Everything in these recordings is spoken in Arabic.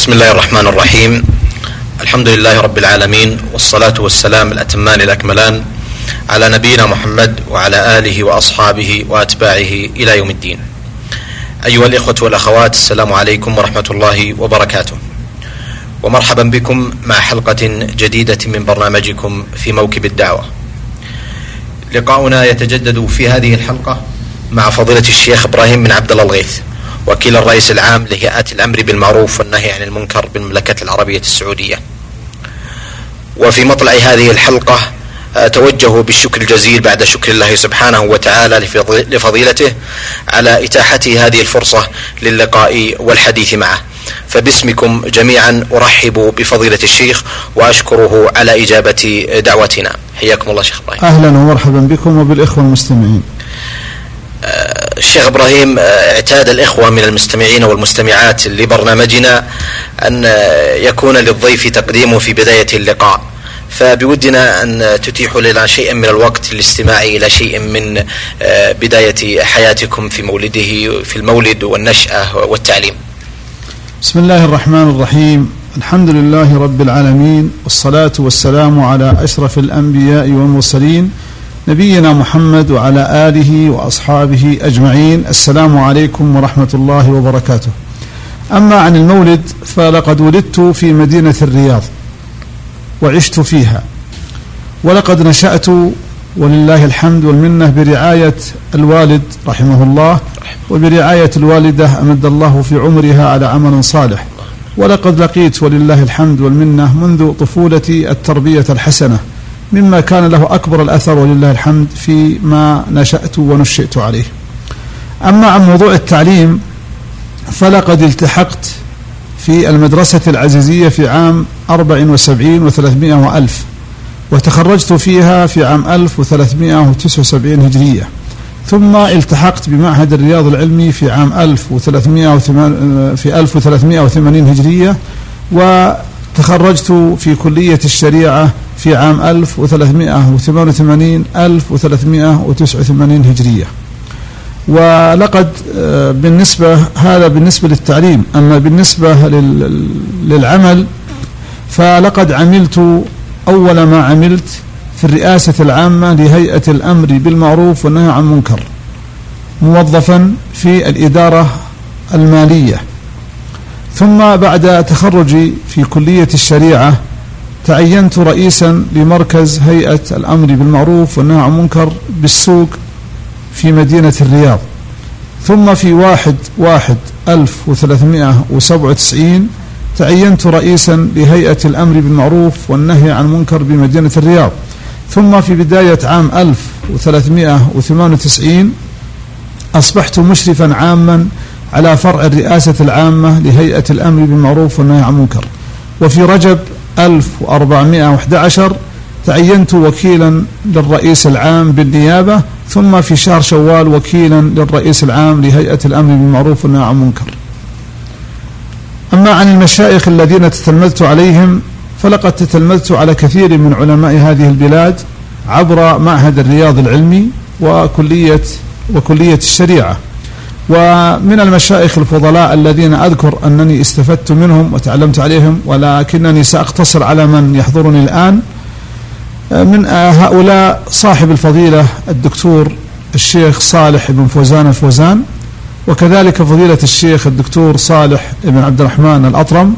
بسم الله الرحمن الرحيم الحمد لله رب العالمين والصلاة والسلام الأتمان الأكملان على نبينا محمد وعلى آله وأصحابه وأتباعه إلى يوم الدين أيها الإخوة والأخوات السلام عليكم ورحمة الله وبركاته ومرحبا بكم مع حلقة جديدة من برنامجكم في موكب الدعوة لقاؤنا يتجدد في هذه الحلقة مع فضيلة الشيخ إبراهيم بن عبد الله الغيث وكيل الرئيس العام لهيئات الأمر بالمعروف والنهي عن المنكر بالمملكة العربية السعودية. وفي مطلع هذه الحلقة اتوجه بالشكر الجزيل بعد شكر الله سبحانه وتعالى لفضيلته على إتاحته هذه الفرصة للقاء والحديث معه. فباسمكم جميعا أرحب بفضيلة الشيخ وأشكره على إجابة دعوتنا. حياكم الله شيخ إبراهيم. أهلا ومرحبا بكم وبالإخوة المستمعين. الشيخ إبراهيم اعتاد الإخوة من المستمعين والمستمعات لبرنامجنا أن يكون للضيف تقديم في بداية اللقاء فبودنا أن تتيحوا لنا شيئا من الوقت للاستماع إلى شيء من بداية حياتكم في مولده في المولد والنشأة والتعليم. بسم الله الرحمن الرحيم الحمد لله رب العالمين والصلاة والسلام على أشرف الأنبياء والمرسلين نبينا محمد وعلى آله وأصحابه أجمعين. السلام عليكم ورحمة الله وبركاته. أما عن المولد فلقد ولدت في مدينة الرياض وعشت فيها. ولقد نشأت ولله الحمد والمنة برعاية الوالد رحمه الله وبرعاية الوالدة أمد الله في عمرها على عمل صالح. ولقد لقيت ولله الحمد والمنة منذ طفولتي التربية الحسنة. مما كان له أكبر الأثر ولله الحمد فيما نشأت ونشئت عليه. أما عن موضوع التعليم فلقد التحقت في المدرسة العزيزية في عام 74 و300 وألف وتخرجت فيها في عام 1379 هجرية. ثم التحقت بمعهد الرياض العلمي في عام 1380 في 1380 هجرية وتخرجت في كلية الشريعة في عام 1388 1389 هجرية. ولقد بالنسبة هذا بالنسبة للتعليم أما بالنسبة للعمل فلقد عملت أول ما عملت في الرئاسة العامة لهيئة الأمر بالمعروف والنهي عن المنكر موظفا في الإدارة المالية. ثم بعد تخرجي في كلية الشريعة تعينت رئيسا لمركز هيئة الأمر بالمعروف والنهي عن المنكر بالسوق في مدينة الرياض. ثم في واحد واحد ألف وثلاثمائة وسبعة وتسعين تعينت رئيسا لهيئة الأمر بالمعروف والنهي عن المنكر بمدينة الرياض. ثم في بداية عام 1398 أصبحت مشرفا عاما على فرع الرئاسة العامة لهيئة الأمر بالمعروف والنهي عن المنكر. وفي رجب 1411 تعينت وكيلا للرئيس العام بالنيابة ثم في شهر شوال وكيلا للرئيس العام لهيئة الأمر بالمعروف والنهي عن المنكر. أما عن المشايخ الذين تتلمذت عليهم فلقد تتلمذت على كثير من علماء هذه البلاد عبر معهد الرياض العلمي وكلية وكلية الشريعة. ومن المشايخ الفضلاء الذين أذكر أنني استفدت منهم وتعلمت عليهم ولكنني سأقتصر على من يحضرني الآن. من هؤلاء صاحب الفضيلة الدكتور الشيخ صالح بن فوزان الفوزان وكذلك فضيلة الشيخ الدكتور صالح بن عبد الرحمن الأطرم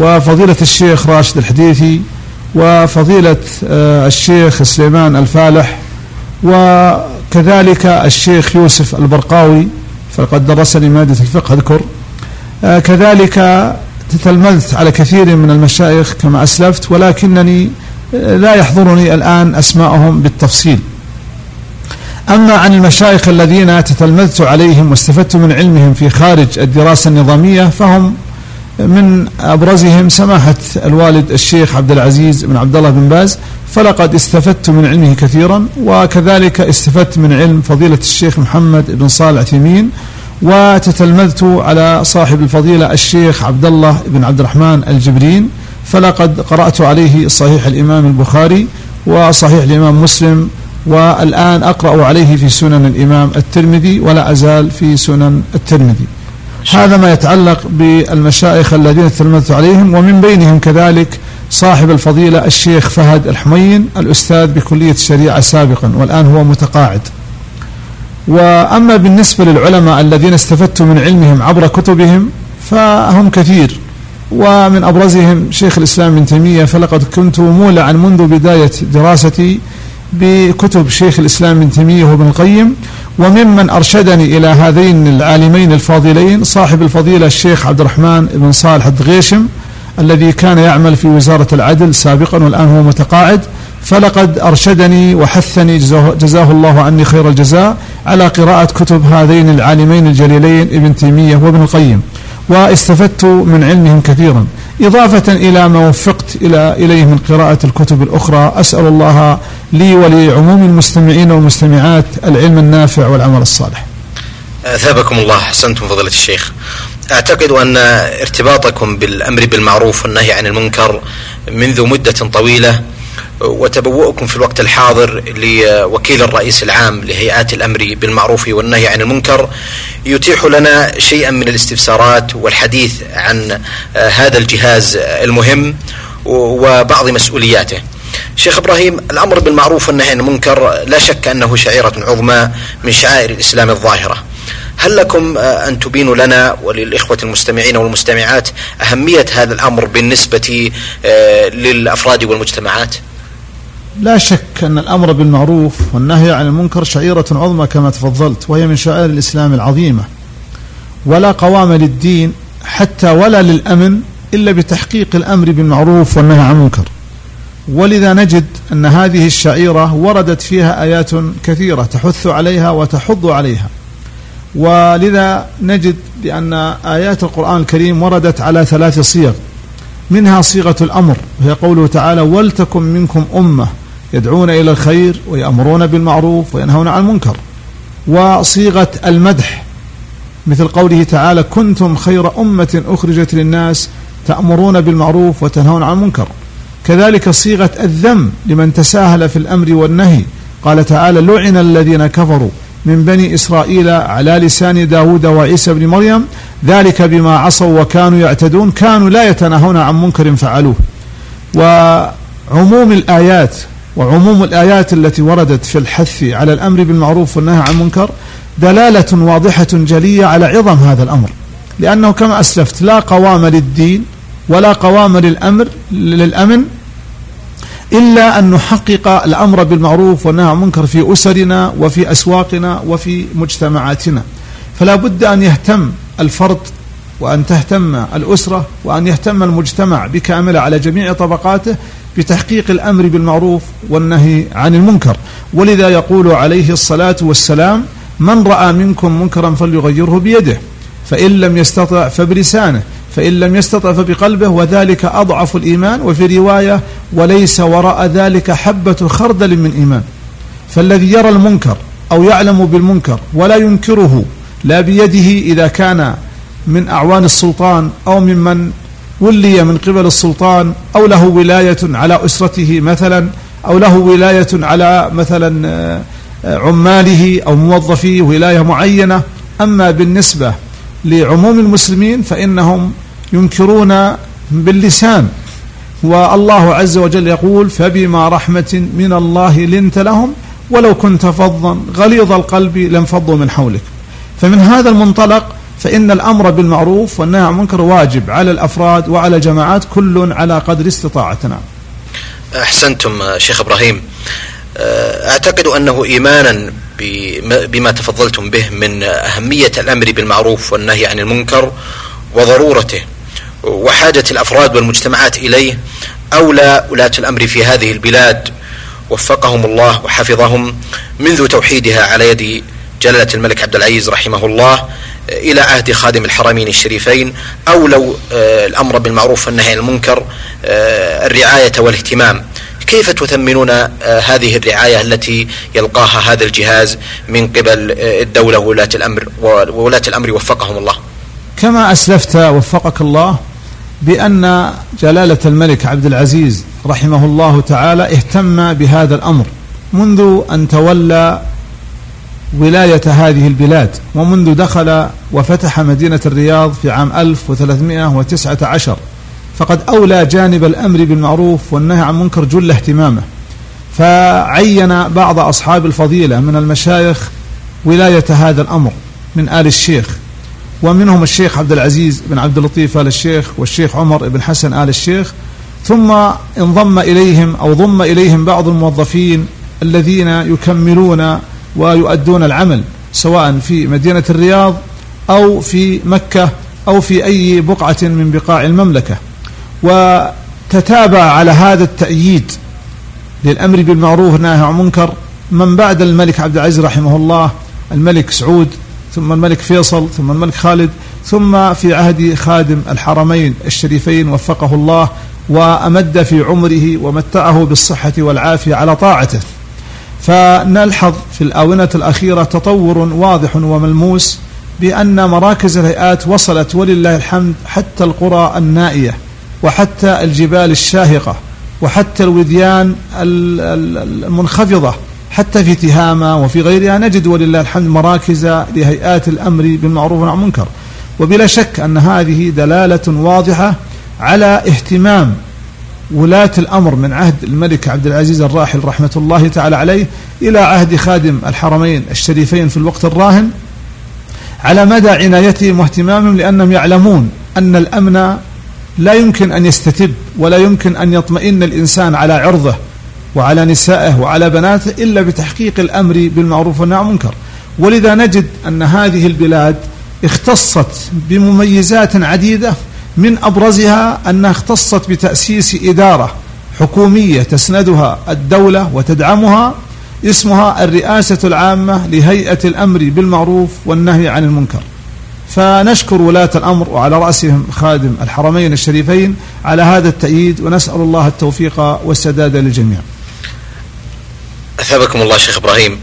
وفضيلة الشيخ راشد الحديثي وفضيلة الشيخ سليمان الفالح وكذلك الشيخ يوسف البرقاوي. فقد درسني مادة الفقه أذكر. آه كذلك تتلمذت على كثير من المشايخ كما أسلفت ولكنني آه لا يحضرني الآن أسماءهم بالتفصيل. أما عن المشايخ الذين تتلمذت عليهم واستفدت من علمهم في خارج الدراسة النظامية فهم من أبرزهم سماحة الوالد الشيخ عبد العزيز بن عبد الله بن باز فلقد استفدت من علمه كثيرا وكذلك استفدت من علم فضيلة الشيخ محمد بن صالح عثيمين وتتلمذت على صاحب الفضيلة الشيخ عبد الله بن عبد الرحمن الجبرين فلقد قرأت عليه صحيح الإمام البخاري وصحيح الإمام مسلم والآن أقرأ عليه في سنن الإمام الترمذي ولا أزال في سنن الترمذي. هذا ما يتعلق بالمشايخ الذين تلمذت عليهم ومن بينهم كذلك صاحب الفضيلة الشيخ فهد الحمين الأستاذ بكلية الشريعة سابقا والآن هو متقاعد. وأما بالنسبة للعلماء الذين استفدت من علمهم عبر كتبهم فهم كثير. ومن أبرزهم شيخ الإسلام ابن تيمية فلقد كنت مولعا منذ بداية دراستي بكتب شيخ الإسلام ابن تيمية وابن القيم وممن أرشدني إلى هذين العالمين الفاضلين صاحب الفضيلة الشيخ عبد الرحمن بن صالح الدغيشم الذي كان يعمل في وزارة العدل سابقا والآن هو متقاعد. فلقد أرشدني وحثني جزاه الله عني خير الجزاء على قراءة كتب هذين العالمين الجليلين ابن تيمية وابن القيم واستفدت من علمهم كثيرا. إضافة إلى ما وفقت إلى إليه من قراءة الكتب الأخرى. أسأل الله لي ولعموم المستمعين والمستمعات العلم النافع والعمل الصالح. أثابكم الله. أحسنتم فضيلة الشيخ. أعتقد أن ارتباطكم بالأمر بالمعروف والنهي عن المنكر منذ مدة طويلة وتبوؤكم في الوقت الحاضر لوكيل الرئيس العام لهيئات الأمر بالمعروف والنهي عن المنكر يتيح لنا شيئا من الاستفسارات والحديث عن هذا الجهاز المهم وبعض مسؤولياته. شيخ إبراهيم الأمر بالمعروف والنهي عن المنكر لا شك أنه شعيرة عظمى من شعائر الإسلام الظاهرة. هل لكم أن تبينوا لنا وللإخوة المستمعين والمستمعات أهمية هذا الأمر بالنسبة للأفراد والمجتمعات؟ لا شك أن الأمر بالمعروف والنهي عن المنكر شعيرة عظمى كما تفضلت وهي من شعائر الإسلام العظيمة. ولا قوام للدين حتى ولا للأمن إلا بتحقيق الأمر بالمعروف والنهي عن المنكر. ولذا نجد أن هذه الشعيرة وردت فيها آيات كثيرة تحث عليها وتحض عليها. ولذا نجد بأن آيات القرآن الكريم وردت على ثلاث صيغ. منها صيغة الأمر وهي قوله تعالى ولتكن منكم أمة يدعون إلى الخير ويأمرون بالمعروف وينهون عن المنكر. وصيغة المدح مثل قوله تعالى كنتم خير أمة أخرجت للناس تأمرون بالمعروف وتنهون عن المنكر. كذلك صيغة الذم لمن تساهل في الأمر والنهي. قال تعالى لعن الذين كفروا من بني إسرائيل على لسان داود وعيسى بن مريم ذلك بما عصوا وكانوا يعتدون كانوا لا يتناهون عن منكر فعلوه. وعموم الآيات وعموم الآيات التي وردت في الحث على الأمر بالمعروف والنهي عن المنكر دلالة واضحة جلية على عظم هذا الأمر. لأنه كما أسلفت لا قوام للدين ولا قوام للأمر للأمن إلا أن نحقق الأمر بالمعروف والنهي عن المنكر في أسرنا وفي أسواقنا وفي مجتمعاتنا. فلا بد أن يهتم الفرد وأن تهتم الأسرة وأن يهتم المجتمع بكامله على جميع طبقاته بتحقيق الأمر بالمعروف والنهي عن المنكر. ولذا يقول عليه الصلاة والسلام من رأى منكم منكرا فليغيره بيده فإن لم يستطع فبلسانه فإن لم يستطع فبقلبه وذلك أضعف الإيمان. وفي رواية وليس وراء ذلك حبة خردل من إيمان. فالذي يرى المنكر أو يعلم بالمنكر ولا ينكره لا بيده إذا كان من أعوان السلطان أو ممن ولي من قبل السلطان أو له ولاية على أسرته مثلا أو له ولاية على مثلا آه، عماله أو موظفيه ولاية معينة. أما بالنسبة لعموم المسلمين فإنهم ينكرون باللسان. والله عز وجل يقول فبما رحمة من الله لنت لهم ولو كنت فظا غليظ القلب لانفضوا من حولك. فمن هذا المنطلق فإن الأمر بالمعروف والنهي عن المنكر واجب على الأفراد وعلى الجماعات كل على قدر استطاعتنا. أحسنتم شيخ إبراهيم. أعتقد أنه إيمانا بما تفضلتم به من أهمية الأمر بالمعروف والنهي عن المنكر وضرورته وحاجة الأفراد والمجتمعات إليه أولى ولاة الأمر في هذه البلاد. وفقهم الله وحفظهم منذ توحيدها على يد جلالة الملك عبد العزيز رحمه الله. إلى عهد خادم الحرمين الشريفين أولوا آه، الأمر بالمعروف والنهي عن المنكر آه، الرعاية والاهتمام. كيف تثمنون آه، هذه الرعاية التي يلقاها هذا الجهاز من قبل الدولة وولاة الأمر وولاة الأمر وفقهم الله؟ كما أسلفت وفقك الله بأن جلالة الملك عبد العزيز رحمه الله تعالى اهتم بهذا الأمر. منذ أن تولى ولاية هذه البلاد. ومنذ دخل وفتح مدينة الرياض في عام 1319 فقد أولى جانب الأمر بالمعروف والنهي عن المنكر جل اهتمامه. فعين بعض أصحاب الفضيلة من المشايخ ولاية هذا الأمر من آل الشيخ. ومنهم الشيخ عبد العزيز بن عبد اللطيف آل الشيخ والشيخ عمر بن حسن آل الشيخ. ثم انضم إليهم أو ضم إليهم بعض الموظفين الذين يكملون ويؤدون العمل سواء في مدينة الرياض أو في مكة أو في أي بقعة من بقاع المملكة. وتتابع على هذا التأييد للأمر بالمعروف والنهي عن المنكر من بعد الملك عبد العزيز رحمه الله الملك سعود ثم الملك فيصل ثم الملك خالد ثم في عهد خادم الحرمين الشريفين وفقه الله وأمد في عمره ومتعه بالصحة والعافية على طاعته. فنلحظ في الآونة الأخيرة تطور واضح وملموس بأن مراكز الهيئات وصلت ولله الحمد حتى القرى النائية وحتى الجبال الشاهقة وحتى الوديان المنخفضة حتى في تهامة وفي غيرها نجد ولله الحمد مراكز لهيئات الأمر بالمعروف عن المنكر. وبلا شك أن هذه دلالة واضحة على اهتمام ولاة الأمر من عهد الملك عبد العزيز الراحل رحمة الله تعالى عليه إلى عهد خادم الحرمين الشريفين في الوقت الراهن على مدى عنايتهم واهتمامهم لأنهم يعلمون أن الأمن لا يمكن أن يستتب ولا يمكن أن يطمئن الإنسان على عرضه وعلى نسائه وعلى بناته إلا بتحقيق الأمر بالمعروف والنهي عن المنكر. ولذا نجد أن هذه البلاد اختصت بمميزات عديدة من أبرزها أنها اختصت بتأسيس إدارة حكومية تسندها الدولة وتدعمها اسمها الرئاسة العامة لهيئة الأمر بالمعروف والنهي عن المنكر. فنشكر ولاة الأمر وعلى رأسهم خادم الحرمين الشريفين على هذا التأييد ونسأل الله التوفيق والسداد للجميع. أثابكم الله شيخ إبراهيم.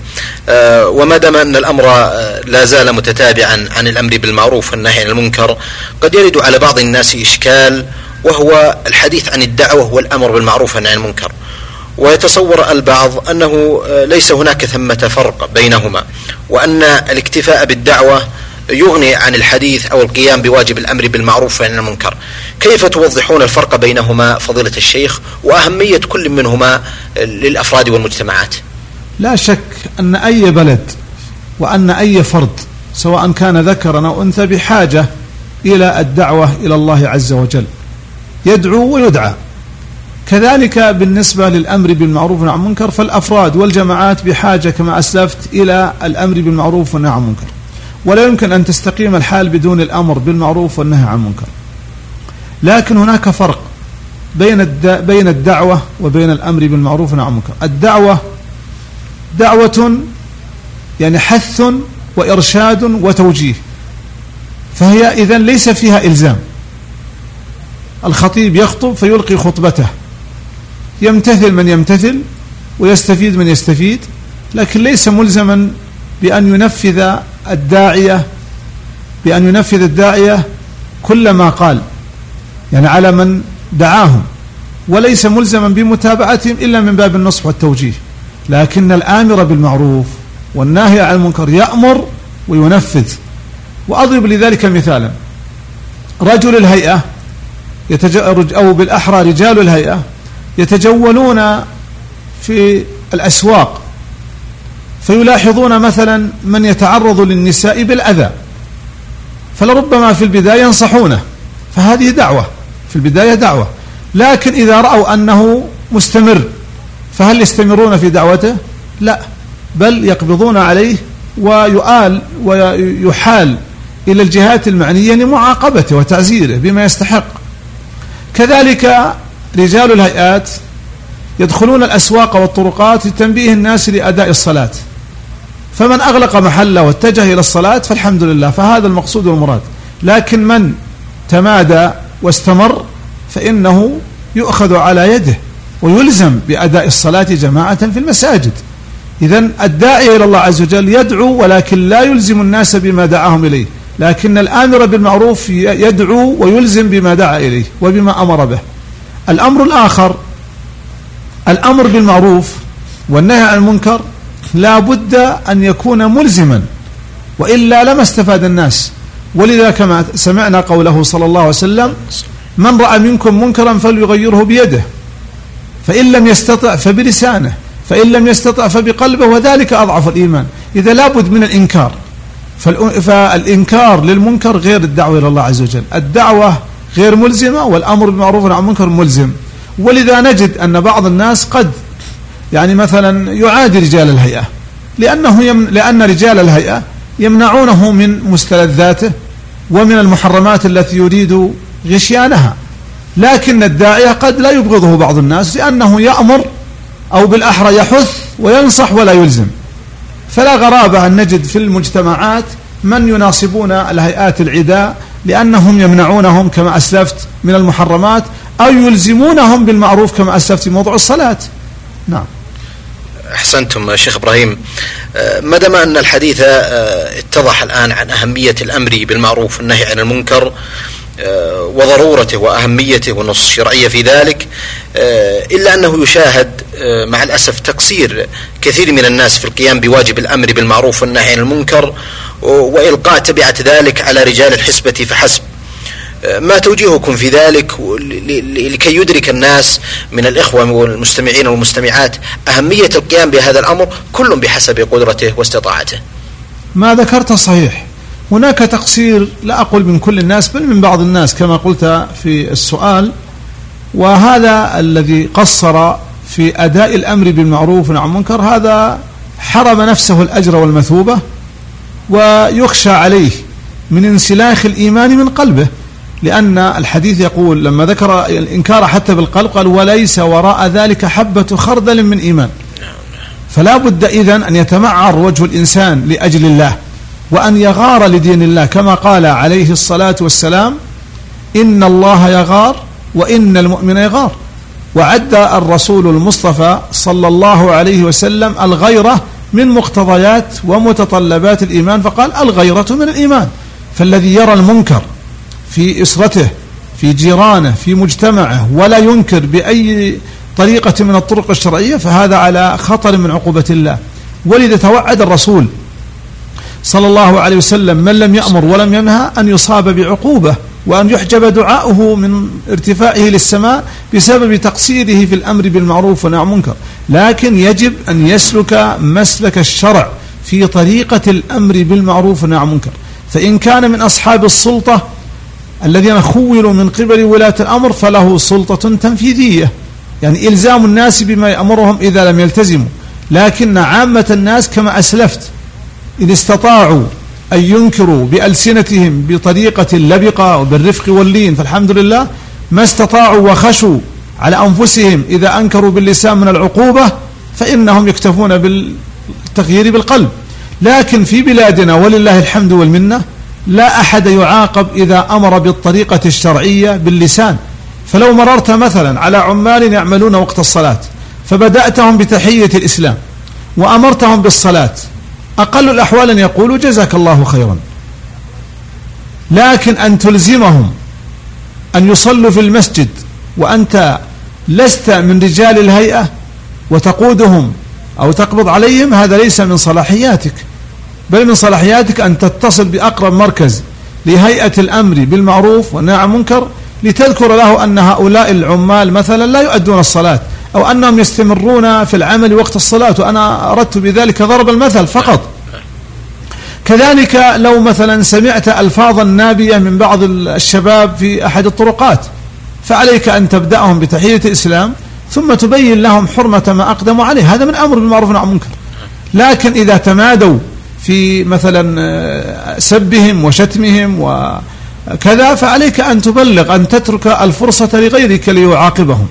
وما دام أن الأمر آه، لا زال متتابعا عن الأمر بالمعروف والنهي عن المنكر قد يرد على بعض الناس إشكال وهو الحديث عن الدعوة والأمر بالمعروف والنهي عن المنكر. ويتصور البعض أنه آه، ليس هناك ثمة فرق بينهما وأن الاكتفاء بالدعوة يغني عن الحديث أو القيام بواجب الأمر بالمعروف والنهي عن المنكر. كيف توضحون الفرق بينهما فضيلة الشيخ وأهمية كل منهما للأفراد والمجتمعات؟ لا شك أن أي بلد وأن أي فرد سواء كان ذكرا أو أنثى بحاجة إلى الدعوة إلى الله عز وجل يدعو ويدعى. كذلك بالنسبة للأمر بالمعروف والنهي عن المنكر فالأفراد والجماعات بحاجة كما أسلفت إلى الأمر بالمعروف والنهي عن المنكر. ولا يمكن أن تستقيم الحال بدون الأمر بالمعروف والنهي عن المنكر. لكن هناك فرق بين بين الدعوة وبين الأمر بالمعروف والنهي عن المنكر. الدعوة دعوة يعني حث وإرشاد وتوجيه. فهي إذا ليس فيها إلزام. الخطيب يخطب فيلقي خطبته. يمتثل من يمتثل ويستفيد من يستفيد لكن ليس ملزما بأن ينفذ الداعية بأن ينفذ الداعية كل ما قال يعني على من دعاهم. وليس ملزما بمتابعتهم إلا من باب النصح والتوجيه. لكن الآمر بالمعروف والناهي عن المنكر يأمر وينفذ. وأضرب لذلك مثالا. رجل الهيئة أو بالأحرى رجال الهيئة يتجولون في الأسواق فيلاحظون مثلا من يتعرض للنساء بالأذى فلربما في البداية ينصحونه فهذه دعوة في البداية دعوة لكن إذا رأوا أنه مستمر فهل يستمرون في دعوته؟ لا بل يقبضون عليه ويؤال ويحال إلى الجهات المعنية لمعاقبته وتعزيره بما يستحق. كذلك رجال الهيئات يدخلون الأسواق والطرقات لتنبيه الناس لأداء الصلاة. فمن أغلق محله واتجه إلى الصلاة فالحمد لله فهذا المقصود والمراد. لكن من تمادى واستمر فإنه يؤخذ على يده. ويلزم بأداء الصلاة جماعة في المساجد. إذا الداعي إلى الله عز وجل يدعو ولكن لا يلزم الناس بما دعاهم إليه. لكن الآمر بالمعروف يدعو ويلزم بما دعا إليه وبما أمر به. الأمر الآخر الأمر بالمعروف والنهي عن المنكر لا بد أن يكون ملزما وإلا لما استفاد الناس. ولذا كما سمعنا قوله صلى الله عليه وسلم من رأى منكم منكرا فليغيره بيده. فإن لم يستطع فبلسانه فإن لم يستطع فبقلبه وذلك أضعف الإيمان. إذا لابد من الإنكار. فالإنكار للمنكر غير الدعوة إلى الله عز وجل. الدعوة غير ملزمة والأمر بالمعروف عن المنكر ملزم. ولذا نجد أن بعض الناس قد يعني مثلا يعادي رجال الهيئة. لأنه يم لأن رجال الهيئة يمنعونه من مستلذاته ومن المحرمات التي يريد غشيانها. لكن الداعية قد لا يبغضه بعض الناس لأنه يأمر أو بالأحرى يحث وينصح ولا يلزم. فلا غرابة أن نجد في المجتمعات من يناصبون الهيئات العداء لأنهم يمنعونهم كما أسلفت من المحرمات أو يلزمونهم بالمعروف كما أسلفت في موضوع الصلاة. نعم. أحسنتم شيخ إبراهيم. آه، ما دام أن الحديث آه، اتضح الآن عن أهمية الأمر بالمعروف والنهي عن المنكر وضرورته وأهميته والنص الشرعية في ذلك إلا أنه يشاهد مع الأسف تقصير كثير من الناس في القيام بواجب الأمر بالمعروف والنهي عن المنكر وإلقاء تبعة ذلك على رجال الحسبة فحسب. ما توجيهكم في ذلك؟ لكي يدرك الناس من الإخوة والمستمعين والمستمعات أهمية القيام بهذا الأمر كل بحسب قدرته واستطاعته. ما ذكرت صحيح. هناك تقصير لا أقول من كل الناس بل من بعض الناس كما قلت في السؤال وهذا الذي قصر في أداء الأمر بالمعروف والنهي عن المنكر هذا حرم نفسه الأجر والمثوبة ويخشى عليه من انسلاخ الإيمان من قلبه لأن الحديث يقول لما ذكر الإنكار حتى بالقلب قال وليس وراء ذلك حبة خردل من إيمان فلا بد إذن أن يتمعر وجه الإنسان لأجل الله. وأن يغار لدين الله كما قال عليه الصلاة والسلام إن الله يغار وإن المؤمن يغار. وعد الرسول المصطفى صلى الله عليه وسلم الغيرة من مقتضيات ومتطلبات الإيمان فقال الغيرة من الإيمان. فالذي يرى المنكر في إسرته في جيرانه في مجتمعه ولا ينكر بأي طريقة من الطرق الشرعية فهذا على خطر من عقوبة الله. ولذا توعد الرسول صلى الله عليه وسلم من لم يأمر ولم ينهى أن يصاب بعقوبة وأن يحجب دعاؤه من ارتفاعه للسماء بسبب تقصيره في الأمر بالمعروف والنهي عن المنكر. لكن يجب أن يسلك مسلك الشرع في طريقة الأمر بالمعروف والنهي عن المنكر. فإن كان من أصحاب السلطة الذين خولوا من قبل ولاة الأمر فله سلطة تنفيذية. يعني إلزام الناس بما يأمرهم إذا لم يلتزموا. لكن عامة الناس كما أسلفت إن استطاعوا أن ينكروا بألسنتهم بطريقة اللبقة وبالرفق واللين فالحمد لله ما استطاعوا وخشوا على أنفسهم إذا أنكروا باللسان من العقوبة فإنهم يكتفون بالتغيير بالقلب. لكن في بلادنا ولله الحمد والمنة لا أحد يعاقب إذا أمر بالطريقة الشرعية باللسان. فلو مررت مثلا على عمال يعملون وقت الصلاة فبدأتهم بتحية الإسلام وأمرتهم بالصلاة أقل الأحوال أن يقولوا جزاك الله خيرا. لكن أن تلزمهم أن يصلوا في المسجد وأنت لست من رجال الهيئة وتقودهم أو تقبض عليهم هذا ليس من صلاحياتك بل من صلاحياتك أن تتصل بأقرب مركز لهيئة الأمر بالمعروف والنهي عن المنكر لتذكر له أن هؤلاء العمال مثلا لا يؤدون الصلاة. أو أنهم يستمرون في العمل وقت الصلاة وأنا أردت بذلك ضرب المثل فقط. كذلك لو مثلا سمعت ألفاظا نابية من بعض الشباب في أحد الطرقات فعليك أن تبدأهم بتحية الإسلام ثم تبين لهم حرمة ما أقدموا عليه. هذا من أمر بالمعروف عن المنكر. لكن إذا تمادوا في مثلا آه، سبهم وشتمهم وكذا فعليك أن تبلغ أن تترك الفرصة لغيرك ليعاقبهم.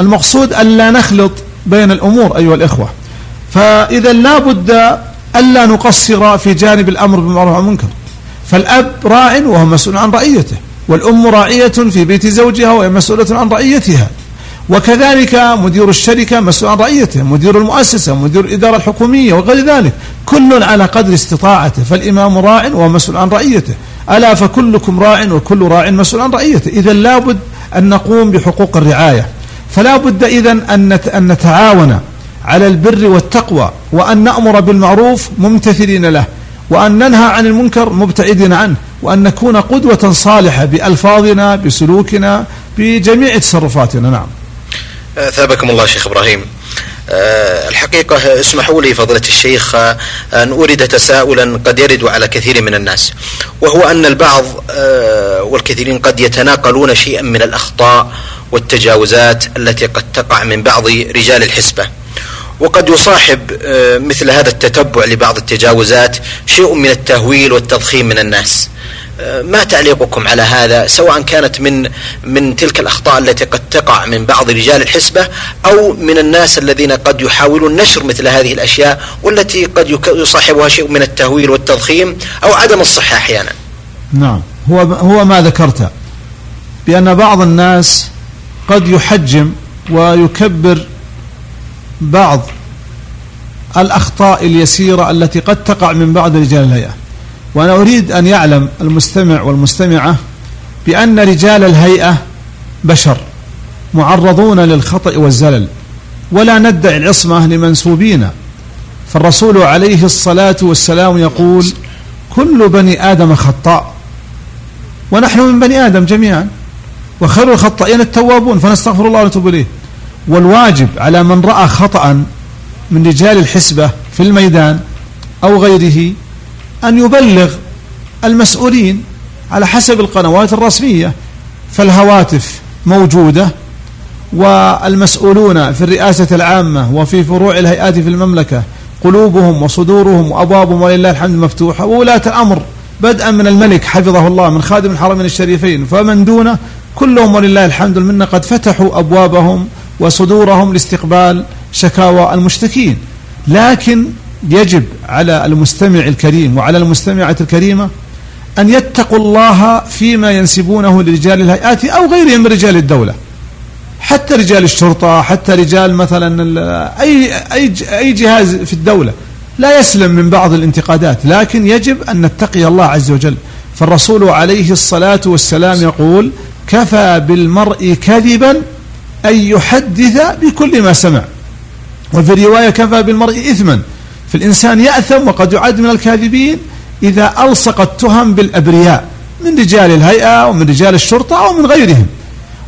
المقصود ألا نخلط بين الأمور أيها الإخوة. فإذا لا بد ألا نقصر في جانب الأمر بالمعروف والمنكر فالأب راع وهو مسؤول عن رعيته والأم راعية في بيت زوجها وهي مسؤولة عن رعيتها. وكذلك مدير الشركة مسؤول عن رعيته مدير المؤسسة مدير الإدارة الحكومية وغير ذلك. كل على قدر استطاعته فالإمام راع ومسؤول عن رعيته. ألا فكلكم راع وكل راع مسؤول عن رعيته. إذا لابد أن نقوم بحقوق الرعاية. فلا بد إذا أن نتعاون على البر والتقوى وأن نأمر بالمعروف ممتثلين له وأن ننهى عن المنكر مبتعدين عنه وأن نكون قدوة صالحة بألفاظنا بسلوكنا بجميع تصرفاتنا. نعم. ثابكم الله شيخ إبراهيم. الحقيقة اسمحوا لي فضيلة الشيخ أن أورد تساؤلا قد يرد على كثير من الناس وهو أن البعض أه، والكثيرين قد يتناقلون شيئا من الأخطاء والتجاوزات التي قد تقع من بعض رجال الحسبة. وقد يصاحب مثل هذا التتبع لبعض التجاوزات شيء من التهويل والتضخيم من الناس. ما تعليقكم على هذا سواء كانت من من تلك الأخطاء التي قد تقع من بعض رجال الحسبة أو من الناس الذين قد يحاولون نشر مثل هذه الأشياء والتي قد يصاحبها شيء من التهويل والتضخيم أو عدم الصحة أحيانا. نعم هو هو ما ذكرت بأن بعض الناس قد يحجم ويكبر بعض الأخطاء اليسيرة التي قد تقع من بعض رجال الهيئة وأنا أريد أن يعلم المستمع والمستمعة بأن رجال الهيئة بشر معرضون للخطأ والزلل ولا ندعي العصمة لمنسوبين. فالرسول عليه الصلاة والسلام يقول كل بني آدم خطاء ونحن من بني آدم جميعا وخير الخطائين التوابون فنستغفر الله ونتوب إليه. والواجب على من رأى خطأ من رجال الحسبة في الميدان أو غيره أن يبلغ المسؤولين على حسب القنوات الرسمية فالهواتف موجودة والمسؤولون في الرئاسة العامة وفي فروع الهيئات في المملكة قلوبهم وصدورهم وأبوابهم ولله الحمد مفتوحة. وولاة الأمر بدءا من الملك حفظه الله من خادم الحرمين الشريفين فمن دونه كلهم ولله الحمد منا قد فتحوا أبوابهم وصدورهم لاستقبال شكاوى المشتكين. لكن يجب على المستمع الكريم وعلى المستمعة الكريمة أن يتقوا الله فيما ينسبونه لرجال الهيئات أو غيرهم من رجال الدولة. حتى رجال الشرطة حتى رجال مثلا أي, أي, أي جهاز في الدولة. لا يسلم من بعض الانتقادات لكن يجب أن نتقي الله عز وجل. فالرسول عليه الصلاة والسلام يقول كفى بالمرء كذبا أن يحدث بكل ما سمع. وفي رواية كفى بالمرء إثما فالإنسان يأثم وقد يعد من الكاذبين إذا ألصق التهم بالأبرياء من رجال الهيئة ومن رجال الشرطة أو من غيرهم.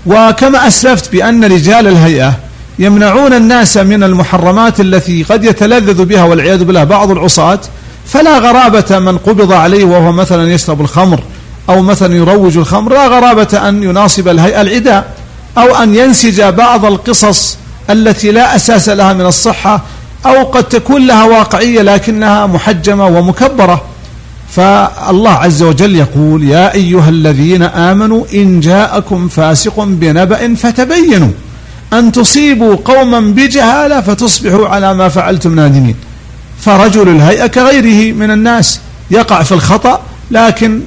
وكما أسلفت بأن رجال الهيئة يمنعون الناس من المحرمات التي قد يتلذذ بها والعياذ بالله بعض العصاة فلا غرابة من قبض عليه وهو مثلا يشرب الخمر أو مثلا يروج الخمر لا غرابة أن يناصب الهيئة العداء أو أن ينسج بعض القصص التي لا أساس لها من الصحة أو قد تكون لها واقعية لكنها محجمة ومكبرة. فالله عز وجل يقول يا أيها الذين آمنوا إن جاءكم فاسق بنبأ فتبينوا أن تصيبوا قوما بجهالة فتصبحوا على ما فعلتم نادمين. فرجل الهيئة كغيره من الناس يقع في الخطأ لكن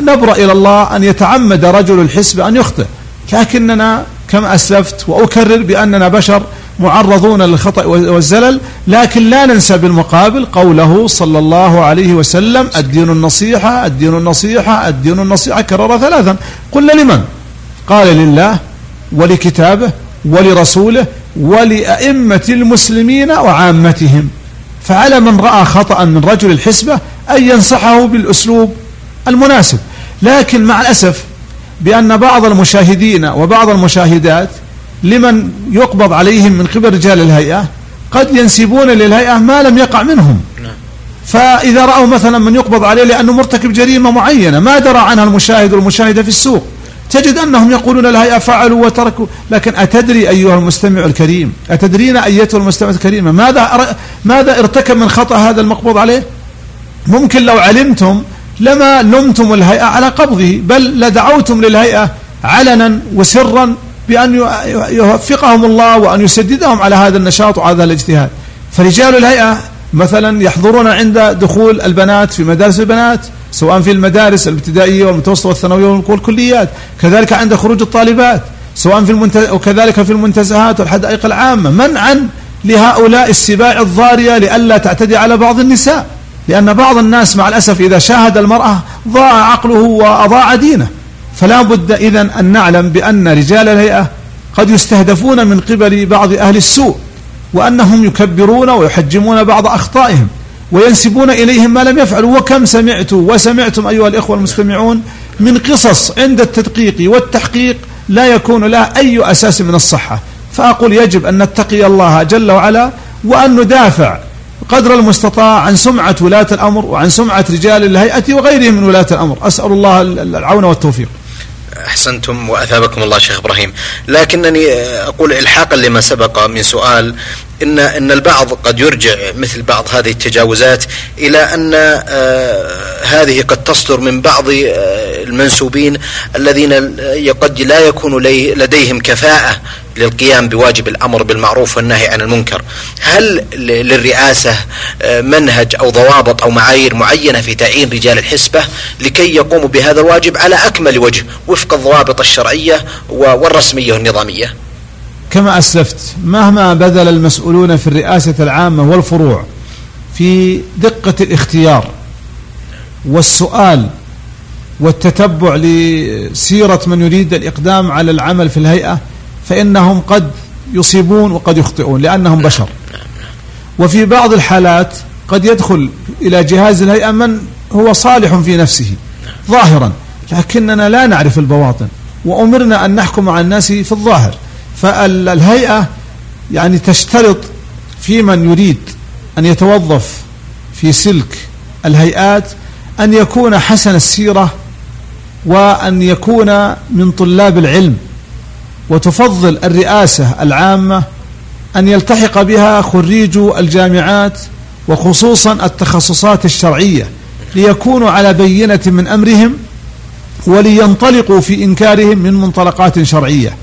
نبرأ إلى الله أن يتعمد رجل الحسب أن يخطئ. لكننا كما أسلفت وأكرر بأننا بشر معرضون للخطأ والزلل لكن لا ننسى بالمقابل قوله صلى الله عليه وسلم الدين النصيحة الدين النصيحة الدين النصيحة كرر ثلاثا. قلنا لمن؟ قال لله ولكتابه ولرسوله ولأئمة المسلمين وعامتهم. فعلى من رأى خطأ من رجل الحسبة أن ينصحه بالأسلوب المناسب. لكن مع الأسف بأن بعض المشاهدين وبعض المشاهدات لمن يقبض عليهم من قبل رجال الهيئة قد ينسبون للهيئة ما لم يقع منهم. نعم. فإذا رأوا مثلا من يقبض عليه لأنه مرتكب جريمة معينة ما درى عنها المشاهد والمشاهدة في السوق. تجد أنهم يقولون الهيئة فعلوا وتركوا لكن أتدري أيها المستمع الكريم أتدرين أيتها المستمع الكريمة ماذا ماذا ارتكب من خطأ هذا المقبوض عليه؟ ممكن لو علمتم لما لمتم الهيئة على قبضه بل لدعوتم للهيئة علنا وسرا بأن يوفقهم الله وأن يسددهم على هذا النشاط وعلى هذا الاجتهاد. فرجال الهيئة مثلا يحضرون عند دخول البنات في مدارس البنات سواء في المدارس الابتدائية والمتوسطة والثانوية والكليات كذلك عند خروج الطالبات سواء في المنتز... وكذلك في المنتزهات والحدائق العامة. منعا لهؤلاء السباع الضارية لئلا تعتدي على بعض النساء. لأن بعض الناس مع الأسف إذا شاهد المرأة ضاع عقله وأضاع دينه. فلا بد إذا أن نعلم بأن رجال الهيئة قد يستهدفون من قبل بعض أهل السوء وأنهم يكبرون ويحجمون بعض أخطائهم وينسبون إليهم ما لم يفعلوا. وكم سمعت وسمعتم أيها الإخوة المستمعون من قصص عند التدقيق والتحقيق لا يكون لها أي أساس من الصحة. فأقول يجب أن نتقي الله جل وعلا وأن ندافع قدر المستطاع عن سمعة ولاة الأمر وعن سمعة رجال الهيئة وغيرهم من ولاة الأمر. أسأل الله العون والتوفيق. أحسنتم وأثابكم الله شيخ إبراهيم، لكنني أقول إلحاقا لما سبق من سؤال إن إن البعض قد يرجع مثل بعض هذه التجاوزات إلى أن آه، هذه قد تصدر من بعض آه، المنسوبين الذين قد لا يكون لديهم كفاءة للقيام بواجب الأمر بالمعروف والنهي عن المنكر، هل للرئاسة آه، منهج أو ضوابط أو معايير معينة في تعيين رجال الحسبة لكي يقوموا بهذا الواجب على أكمل وجه وفق الضوابط الشرعية والرسمية والنظامية؟ كما أسلفت مهما بذل المسؤولون في الرئاسة العامة والفروع في دقة الاختيار والسؤال والتتبع لسيرة من يريد الإقدام على العمل في الهيئة فإنهم قد يصيبون وقد يخطئون لأنهم بشر. وفي بعض الحالات قد يدخل إلى جهاز الهيئة من هو صالح في نفسه ظاهرا لكننا لا نعرف البواطن وأمرنا أن نحكم على الناس في الظاهر. فالهيئة يعني تشترط في من يريد أن يتوظف في سلك الهيئات أن يكون حسن السيرة وأن يكون من طلاب العلم وتفضل الرئاسة العامة أن يلتحق بها خريجو الجامعات وخصوصا التخصصات الشرعية ليكونوا على بينة من أمرهم ولينطلقوا في إنكارهم من منطلقات شرعية.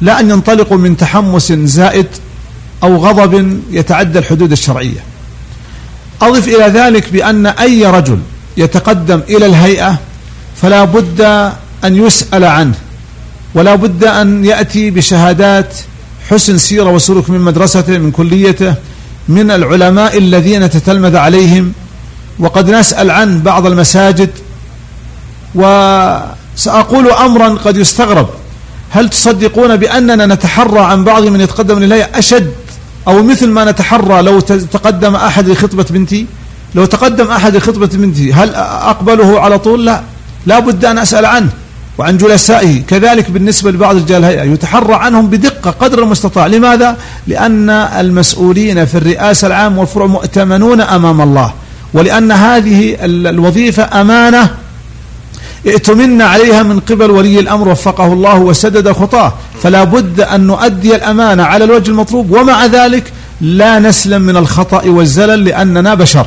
لا أن ينطلقوا من تحمس زائد أو غضب يتعدى الحدود الشرعية. أضف إلى ذلك بأن أي رجل يتقدم إلى الهيئة فلا بد أن يسأل عنه ولا بد أن يأتي بشهادات حسن سيرة وسلوك من مدرسته من كليته من العلماء الذين تتلمذ عليهم. وقد نسأل عن بعض المساجد وسأقول أمرا قد يستغرب هل تصدقون بأننا نتحرى عن بعض من يتقدم لله أشد أو مثل ما نتحرى لو تقدم أحد لخطبة بنتي؟ لو تقدم أحد لخطبة بنتي هل أقبله على طول؟ لا. لا بد أن أسأل عنه وعن جلسائه. كذلك بالنسبة لبعض رجال الهيئة يتحرى عنهم بدقة قدر المستطاع. لماذا؟ لأن المسؤولين في الرئاسة العامة والفروع مؤتمنون أمام الله. ولأن هذه الوظيفة أمانة. ائتمنا عليها من قبل ولي الأمر وفقه الله وسدد خطاه فلا بد أن نؤدي الأمانة على الوجه المطلوب ومع ذلك لا نسلم من الخطأ والزلل لأننا بشر.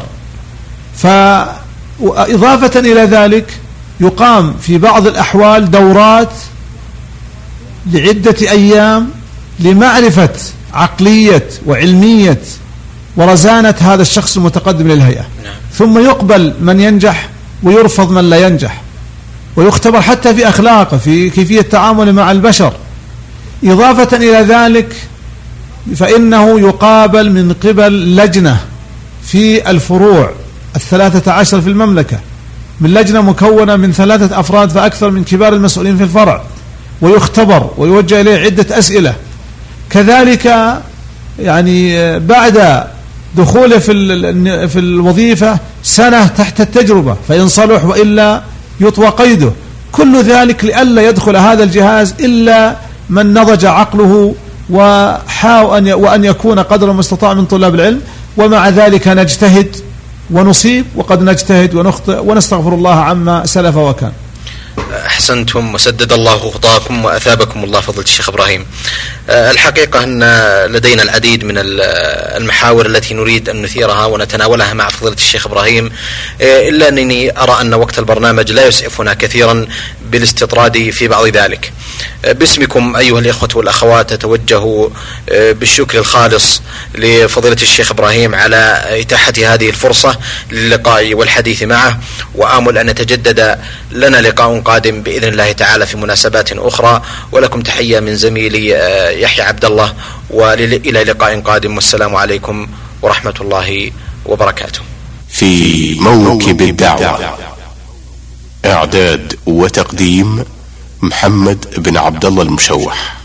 فإضافة إلى ذلك يقام في بعض الأحوال دورات لعدة أيام لمعرفة عقلية وعلمية ورزانة هذا الشخص المتقدم للهيئة. نعم. ثم يقبل من ينجح ويرفض من لا ينجح. ويختبر حتى في أخلاقه في كيفية تعامله مع البشر. إضافة إلى ذلك فإنه يقابل من قبل لجنة في الفروع الثلاثة عشر في المملكة. من لجنة مكونة من ثلاثة أفراد فأكثر من كبار المسؤولين في الفرع. ويختبر ويوجه إليه عدة أسئلة. كذلك يعني بعد دخوله في في الوظيفة سنة تحت التجربة. فإن صلح وإلا يطوى قيده. كل ذلك لئلا يدخل هذا الجهاز إلا من نضج عقله وحاول وأن يكون قدر المستطاع من طلاب العلم. ومع ذلك نجتهد ونصيب وقد نجتهد ونخطئ ونستغفر الله عما سلف وكان. أحسنتم وسدد الله خطاكم وأثابكم الله فضيله الشيخ إبراهيم. آه، الحقيقة أن لدينا العديد من المحاور التي نريد أن نثيرها ونتناولها مع فضيلة الشيخ إبراهيم آه، إلا أنني أرى أن وقت البرنامج لا يسعفنا كثيرا بالاستطراد في بعض ذلك. باسمكم أيها الإخوة والأخوات أتوجه آه، بالشكر الخالص لفضيلة الشيخ إبراهيم على إتاحة هذه الفرصة للقاء والحديث معه وآمل أن يتجدد لنا لقاء قادم بإذن الله تعالى في مناسبات أخرى. ولكم تحية من زميلي آه، يحيى عبد الله. وإلى لقاء قادم. والسلام عليكم ورحمة الله وبركاته. في موكب الدعوة إعداد وتقديم محمد بن عبد الله المشوح.